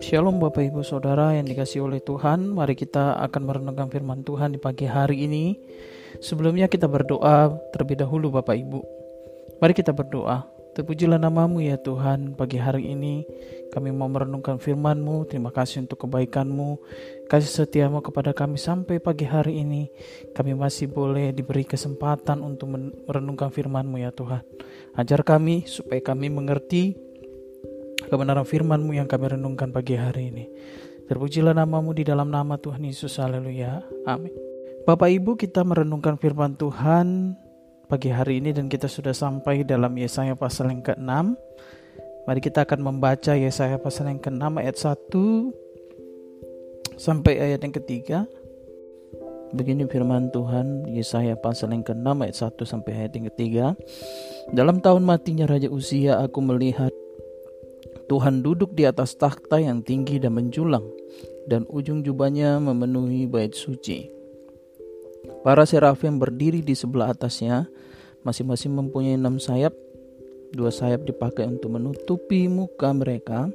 Shalom Bapak Ibu Saudara yang dikasih oleh Tuhan. Mari kita akan merenungkan firman Tuhan di pagi hari ini. Sebelumnya kita berdoa terlebih dahulu Bapak Ibu. Mari kita berdoa Terpujilah namamu ya Tuhan pagi hari ini kami mau merenungkan firman-Mu Terima kasih untuk kebaikan-Mu Kasih setiamu kepada kami sampai pagi hari ini Kami masih boleh diberi kesempatan untuk merenungkan firman-Mu ya Tuhan Ajar kami supaya kami mengerti kebenaran firman-Mu yang kami renungkan pagi hari ini. Terpujilah namamu di dalam nama Tuhan Yesus. Haleluya. Amin. Bapak Ibu kita merenungkan firman Tuhan pagi hari ini dan kita sudah sampai dalam Yesaya pasal yang ke-6. Mari kita akan membaca Yesaya pasal yang ke-6 ayat 1 sampai ayat yang ketiga. Begini firman Tuhan Yesaya pasal yang ke-6 ayat 1 sampai ayat yang ketiga. Dalam tahun matinya Raja Usia aku melihat Tuhan duduk di atas takhta yang tinggi dan menjulang, dan ujung jubahnya memenuhi bait suci. Para serafim berdiri di sebelah atasnya, masing-masing mempunyai enam sayap. Dua sayap dipakai untuk menutupi muka mereka,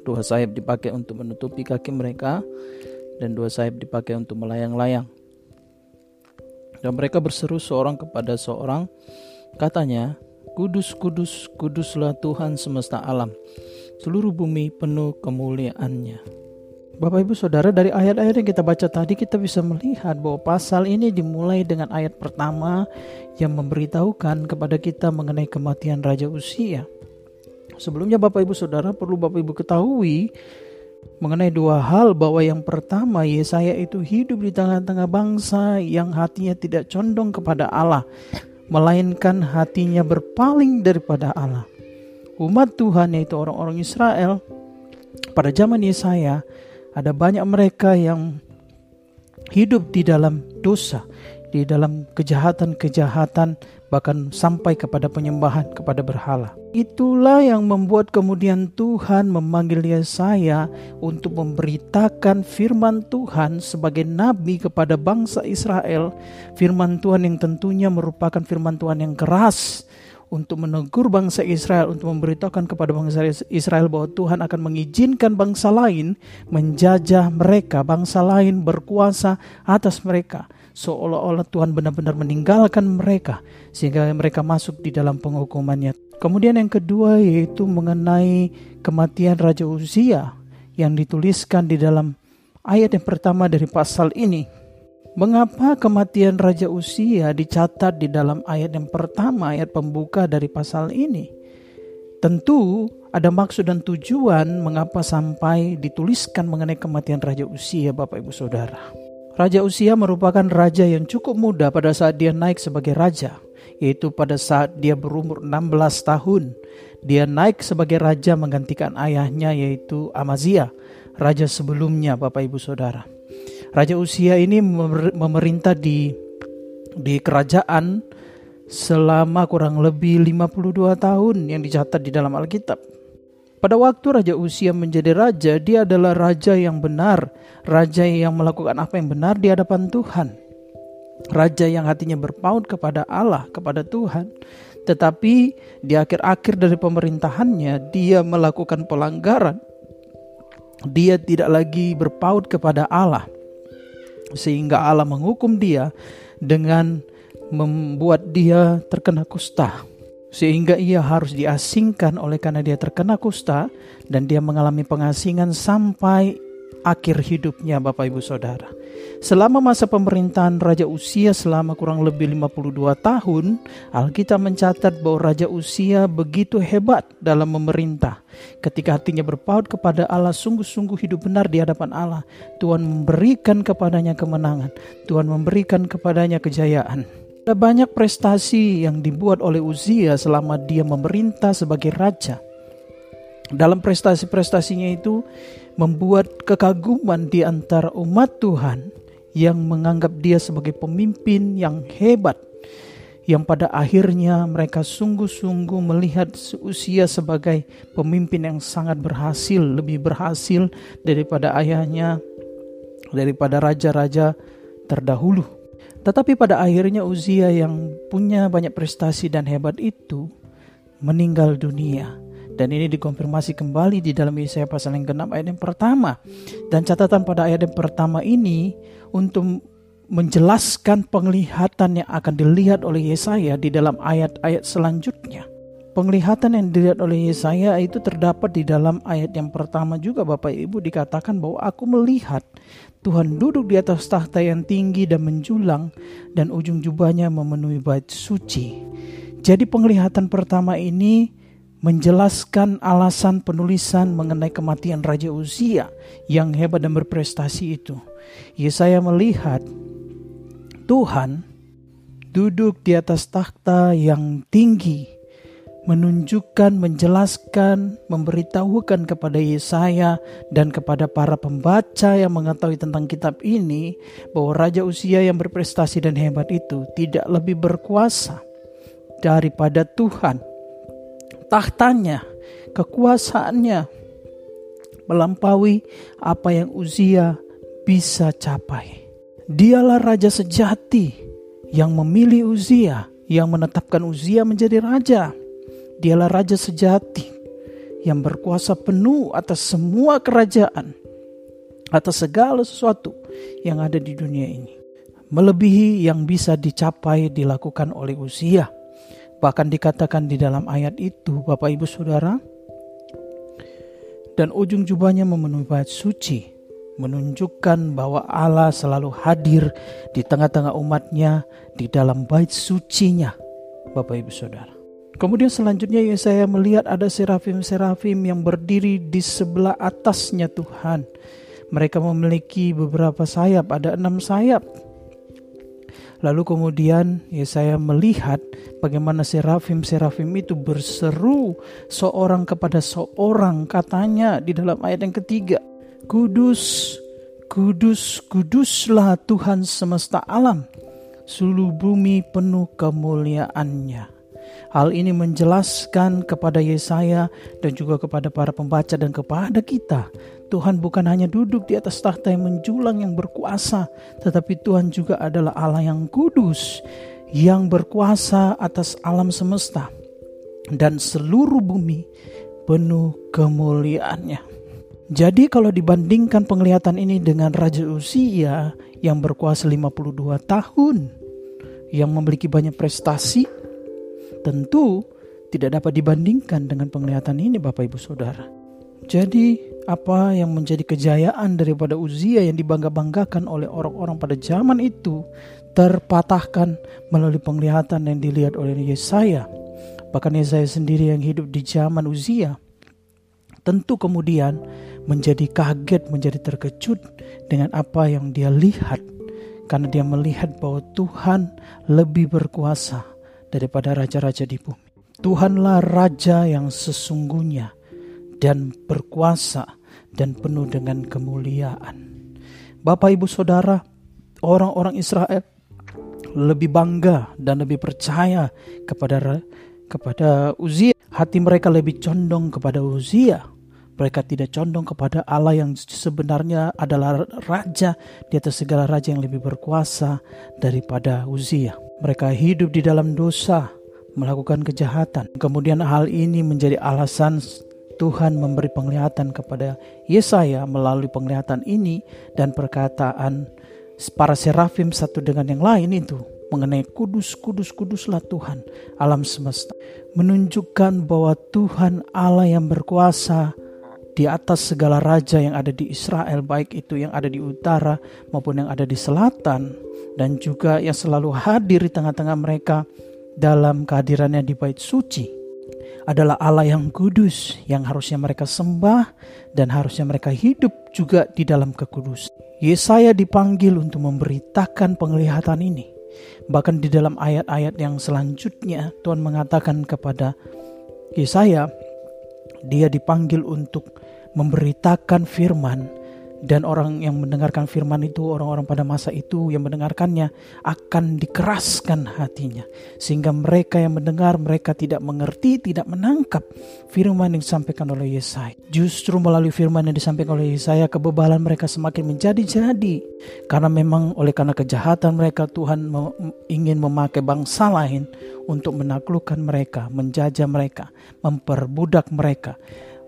dua sayap dipakai untuk menutupi kaki mereka, dan dua sayap dipakai untuk melayang-layang. Dan mereka berseru seorang kepada seorang, katanya, Kudus, kudus, kuduslah Tuhan semesta alam. Seluruh bumi penuh kemuliaannya. Bapak Ibu Saudara dari ayat-ayat yang kita baca tadi kita bisa melihat bahwa pasal ini dimulai dengan ayat pertama yang memberitahukan kepada kita mengenai kematian Raja Usia. Sebelumnya Bapak Ibu Saudara perlu Bapak Ibu ketahui mengenai dua hal bahwa yang pertama Yesaya itu hidup di tengah-tengah bangsa yang hatinya tidak condong kepada Allah melainkan hatinya berpaling daripada Allah. Umat Tuhan yaitu orang-orang Israel pada zaman Yesaya ada banyak mereka yang hidup di dalam dosa, di dalam kejahatan-kejahatan bahkan sampai kepada penyembahan kepada berhala. Itulah yang membuat kemudian Tuhan memanggil Yesaya untuk memberitakan firman Tuhan sebagai nabi kepada bangsa Israel. Firman Tuhan yang tentunya merupakan firman Tuhan yang keras untuk menegur bangsa Israel, untuk memberitakan kepada bangsa Israel bahwa Tuhan akan mengizinkan bangsa lain menjajah mereka, bangsa lain berkuasa atas mereka seolah-olah Tuhan benar-benar meninggalkan mereka sehingga mereka masuk di dalam penghukumannya. Kemudian yang kedua yaitu mengenai kematian Raja Uzia yang dituliskan di dalam ayat yang pertama dari pasal ini. Mengapa kematian Raja Usia dicatat di dalam ayat yang pertama, ayat pembuka dari pasal ini? Tentu ada maksud dan tujuan mengapa sampai dituliskan mengenai kematian Raja Usia, Bapak Ibu Saudara. Raja Usia merupakan raja yang cukup muda pada saat dia naik sebagai raja, yaitu pada saat dia berumur 16 tahun. Dia naik sebagai raja menggantikan ayahnya yaitu Amazia, raja sebelumnya Bapak Ibu Saudara. Raja Usia ini memerintah di di kerajaan selama kurang lebih 52 tahun yang dicatat di dalam Alkitab. Pada waktu Raja Usia menjadi raja, dia adalah raja yang benar, raja yang melakukan apa yang benar di hadapan Tuhan. Raja yang hatinya berpaut kepada Allah, kepada Tuhan. Tetapi di akhir-akhir dari pemerintahannya, dia melakukan pelanggaran. Dia tidak lagi berpaut kepada Allah. Sehingga Allah menghukum dia dengan membuat dia terkena kusta sehingga ia harus diasingkan oleh karena dia terkena kusta dan dia mengalami pengasingan sampai akhir hidupnya Bapak Ibu Saudara. Selama masa pemerintahan Raja Usia selama kurang lebih 52 tahun, Alkitab mencatat bahwa Raja Usia begitu hebat dalam memerintah. Ketika hatinya berpaut kepada Allah, sungguh-sungguh hidup benar di hadapan Allah. Tuhan memberikan kepadanya kemenangan. Tuhan memberikan kepadanya kejayaan. Ada banyak prestasi yang dibuat oleh Uzia selama dia memerintah sebagai raja. Dalam prestasi-prestasinya itu membuat kekaguman di antara umat Tuhan yang menganggap dia sebagai pemimpin yang hebat yang pada akhirnya mereka sungguh-sungguh melihat usia sebagai pemimpin yang sangat berhasil, lebih berhasil daripada ayahnya, daripada raja-raja terdahulu. Tetapi pada akhirnya Uzia yang punya banyak prestasi dan hebat itu meninggal dunia. Dan ini dikonfirmasi kembali di dalam Yesaya pasal yang ke-6 ayat yang pertama. Dan catatan pada ayat yang pertama ini untuk menjelaskan penglihatan yang akan dilihat oleh Yesaya di dalam ayat-ayat selanjutnya. Penglihatan yang dilihat oleh Yesaya itu terdapat di dalam ayat yang pertama juga Bapak Ibu dikatakan bahwa aku melihat Tuhan duduk di atas tahta yang tinggi dan menjulang dan ujung jubahnya memenuhi bait suci. Jadi penglihatan pertama ini menjelaskan alasan penulisan mengenai kematian Raja Uzia yang hebat dan berprestasi itu. Yesaya melihat Tuhan duduk di atas takhta yang tinggi menunjukkan, menjelaskan, memberitahukan kepada Yesaya dan kepada para pembaca yang mengetahui tentang kitab ini bahwa Raja Usia yang berprestasi dan hebat itu tidak lebih berkuasa daripada Tuhan. Tahtanya, kekuasaannya melampaui apa yang Uzia bisa capai. Dialah raja sejati yang memilih Uzia, yang menetapkan Uzia menjadi raja Dialah raja sejati yang berkuasa penuh atas semua kerajaan, atas segala sesuatu yang ada di dunia ini. Melebihi yang bisa dicapai dilakukan oleh usia. Bahkan dikatakan di dalam ayat itu, Bapak Ibu Saudara, dan ujung jubahnya memenuhi bait suci, menunjukkan bahwa Allah selalu hadir di tengah-tengah umatnya di dalam bait sucinya, Bapak Ibu Saudara. Kemudian selanjutnya saya melihat ada serafim-serafim yang berdiri di sebelah atasnya Tuhan. Mereka memiliki beberapa sayap, ada enam sayap. Lalu kemudian ya saya melihat bagaimana serafim-serafim itu berseru seorang kepada seorang katanya di dalam ayat yang ketiga. Kudus, kudus, kuduslah Tuhan semesta alam. Seluruh bumi penuh kemuliaannya. Hal ini menjelaskan kepada Yesaya dan juga kepada para pembaca dan kepada kita. Tuhan bukan hanya duduk di atas tahta yang menjulang yang berkuasa, tetapi Tuhan juga adalah Allah yang kudus, yang berkuasa atas alam semesta dan seluruh bumi penuh kemuliaannya. Jadi kalau dibandingkan penglihatan ini dengan Raja Usia yang berkuasa 52 tahun, yang memiliki banyak prestasi, tentu tidak dapat dibandingkan dengan penglihatan ini Bapak Ibu Saudara. Jadi apa yang menjadi kejayaan daripada Uzia yang dibangga-banggakan oleh orang-orang pada zaman itu terpatahkan melalui penglihatan yang dilihat oleh Yesaya. Bahkan Yesaya sendiri yang hidup di zaman Uzia tentu kemudian menjadi kaget, menjadi terkejut dengan apa yang dia lihat karena dia melihat bahwa Tuhan lebih berkuasa daripada raja-raja di bumi. Tuhanlah raja yang sesungguhnya dan berkuasa dan penuh dengan kemuliaan. Bapak Ibu Saudara, orang-orang Israel lebih bangga dan lebih percaya kepada kepada Uzia. Hati mereka lebih condong kepada Uzia. Mereka tidak condong kepada Allah yang sebenarnya adalah raja di atas segala raja yang lebih berkuasa daripada Uzia. Mereka hidup di dalam dosa, melakukan kejahatan. Kemudian hal ini menjadi alasan Tuhan memberi penglihatan kepada Yesaya melalui penglihatan ini dan perkataan para serafim satu dengan yang lain itu mengenai kudus, kudus, kuduslah Tuhan alam semesta. Menunjukkan bahwa Tuhan Allah yang berkuasa di atas segala raja yang ada di Israel, baik itu yang ada di utara maupun yang ada di selatan, dan juga yang selalu hadir di tengah-tengah mereka dalam kehadirannya di bait suci adalah Allah yang kudus yang harusnya mereka sembah dan harusnya mereka hidup juga di dalam kekudus. Yesaya dipanggil untuk memberitakan penglihatan ini. Bahkan di dalam ayat-ayat yang selanjutnya Tuhan mengatakan kepada Yesaya dia dipanggil untuk memberitakan firman dan orang yang mendengarkan firman itu, orang-orang pada masa itu yang mendengarkannya akan dikeraskan hatinya. Sehingga mereka yang mendengar, mereka tidak mengerti, tidak menangkap firman yang disampaikan oleh Yesaya. Justru melalui firman yang disampaikan oleh Yesaya, kebebalan mereka semakin menjadi-jadi. Karena memang oleh karena kejahatan mereka, Tuhan ingin memakai bangsa lain untuk menaklukkan mereka, menjajah mereka, memperbudak mereka.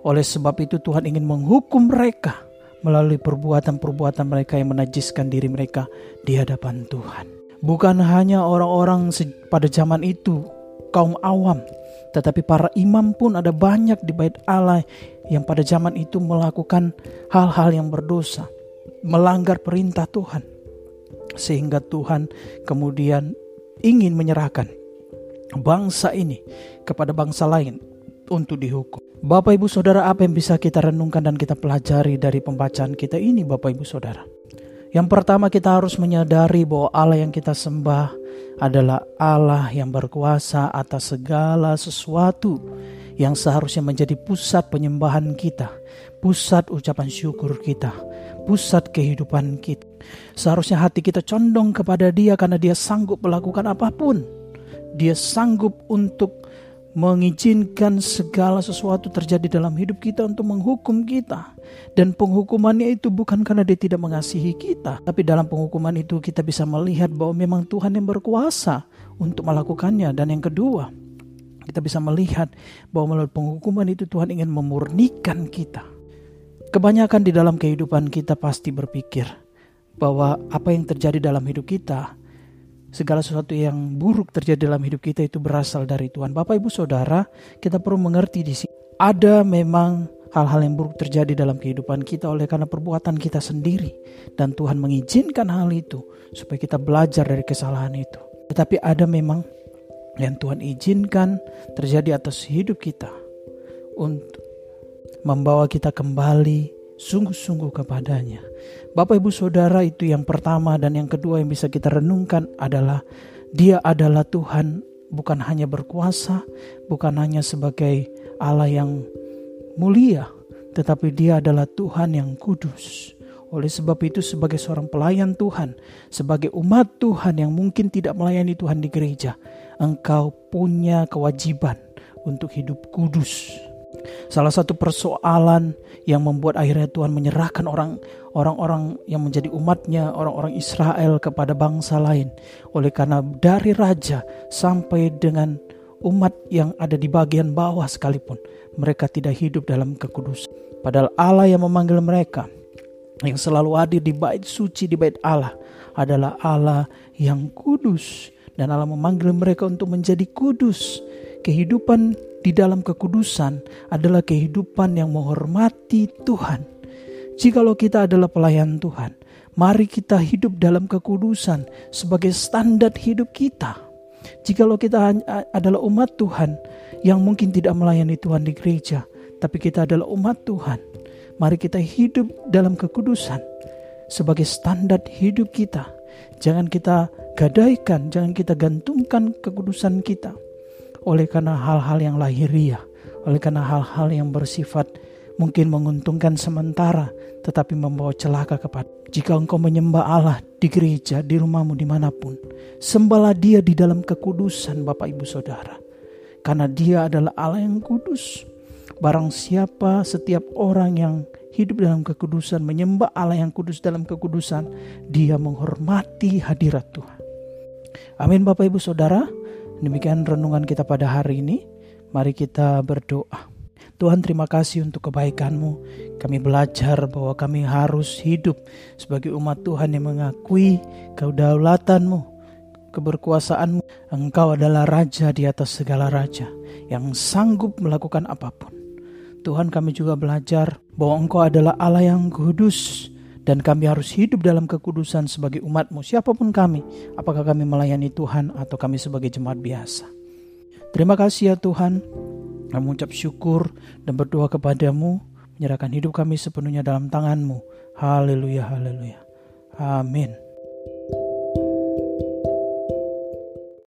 Oleh sebab itu Tuhan ingin menghukum mereka melalui perbuatan-perbuatan mereka yang menajiskan diri mereka di hadapan Tuhan. Bukan hanya orang-orang pada zaman itu, kaum awam, tetapi para imam pun ada banyak di bait Allah yang pada zaman itu melakukan hal-hal yang berdosa, melanggar perintah Tuhan. Sehingga Tuhan kemudian ingin menyerahkan bangsa ini kepada bangsa lain untuk dihukum. Bapak Ibu Saudara, apa yang bisa kita renungkan dan kita pelajari dari pembacaan kita ini, Bapak Ibu Saudara? Yang pertama kita harus menyadari bahwa Allah yang kita sembah adalah Allah yang berkuasa atas segala sesuatu yang seharusnya menjadi pusat penyembahan kita, pusat ucapan syukur kita, pusat kehidupan kita. Seharusnya hati kita condong kepada Dia karena Dia sanggup melakukan apa pun. Dia sanggup untuk mengizinkan segala sesuatu terjadi dalam hidup kita untuk menghukum kita. Dan penghukumannya itu bukan karena dia tidak mengasihi kita, tapi dalam penghukuman itu kita bisa melihat bahwa memang Tuhan yang berkuasa untuk melakukannya. Dan yang kedua, kita bisa melihat bahwa melalui penghukuman itu Tuhan ingin memurnikan kita. Kebanyakan di dalam kehidupan kita pasti berpikir bahwa apa yang terjadi dalam hidup kita segala sesuatu yang buruk terjadi dalam hidup kita itu berasal dari Tuhan. Bapak Ibu Saudara, kita perlu mengerti di sini. Ada memang hal-hal yang buruk terjadi dalam kehidupan kita oleh karena perbuatan kita sendiri dan Tuhan mengizinkan hal itu supaya kita belajar dari kesalahan itu. Tetapi ada memang yang Tuhan izinkan terjadi atas hidup kita untuk membawa kita kembali sungguh-sungguh kepadanya. Bapak Ibu Saudara itu yang pertama dan yang kedua yang bisa kita renungkan adalah dia adalah Tuhan bukan hanya berkuasa, bukan hanya sebagai Allah yang mulia, tetapi dia adalah Tuhan yang kudus. Oleh sebab itu sebagai seorang pelayan Tuhan, sebagai umat Tuhan yang mungkin tidak melayani Tuhan di gereja, engkau punya kewajiban untuk hidup kudus Salah satu persoalan yang membuat akhirnya Tuhan menyerahkan orang orang-orang yang menjadi umatnya, orang-orang Israel kepada bangsa lain. Oleh karena dari raja sampai dengan umat yang ada di bagian bawah sekalipun, mereka tidak hidup dalam kekudusan. Padahal Allah yang memanggil mereka, yang selalu hadir di bait suci di bait Allah adalah Allah yang kudus dan Allah memanggil mereka untuk menjadi kudus. Kehidupan di dalam kekudusan adalah kehidupan yang menghormati Tuhan. Jikalau kita adalah pelayan Tuhan, mari kita hidup dalam kekudusan sebagai standar hidup kita. Jikalau kita adalah umat Tuhan yang mungkin tidak melayani Tuhan di gereja, tapi kita adalah umat Tuhan, mari kita hidup dalam kekudusan sebagai standar hidup kita. Jangan kita gadaikan, jangan kita gantungkan kekudusan kita oleh karena hal-hal yang lahiriah, oleh karena hal-hal yang bersifat mungkin menguntungkan sementara, tetapi membawa celaka kepada. Jika engkau menyembah Allah di gereja, di rumahmu, di mana pun, sembahlah dia di dalam kekudusan Bapak Ibu Saudara. Karena dia adalah Allah yang kudus. Barang siapa setiap orang yang hidup dalam kekudusan, menyembah Allah yang kudus dalam kekudusan, dia menghormati hadirat Tuhan. Amin Bapak Ibu Saudara. Demikian renungan kita pada hari ini. Mari kita berdoa. Tuhan terima kasih untuk kebaikan-Mu. Kami belajar bahwa kami harus hidup sebagai umat Tuhan yang mengakui kedaulatan-Mu, keberkuasaan-Mu. Engkau adalah Raja di atas segala Raja yang sanggup melakukan apa pun. Tuhan kami juga belajar bahwa Engkau adalah Allah yang kudus dan kami harus hidup dalam kekudusan sebagai umatmu siapa pun kami. Apakah kami melayani Tuhan atau kami sebagai jemaat biasa? Terima kasih ya Tuhan. Kami mengucap syukur dan berdoa kepadamu menyerahkan hidup kami sepenuhnya dalam tanganmu. Haleluya haleluya. Amin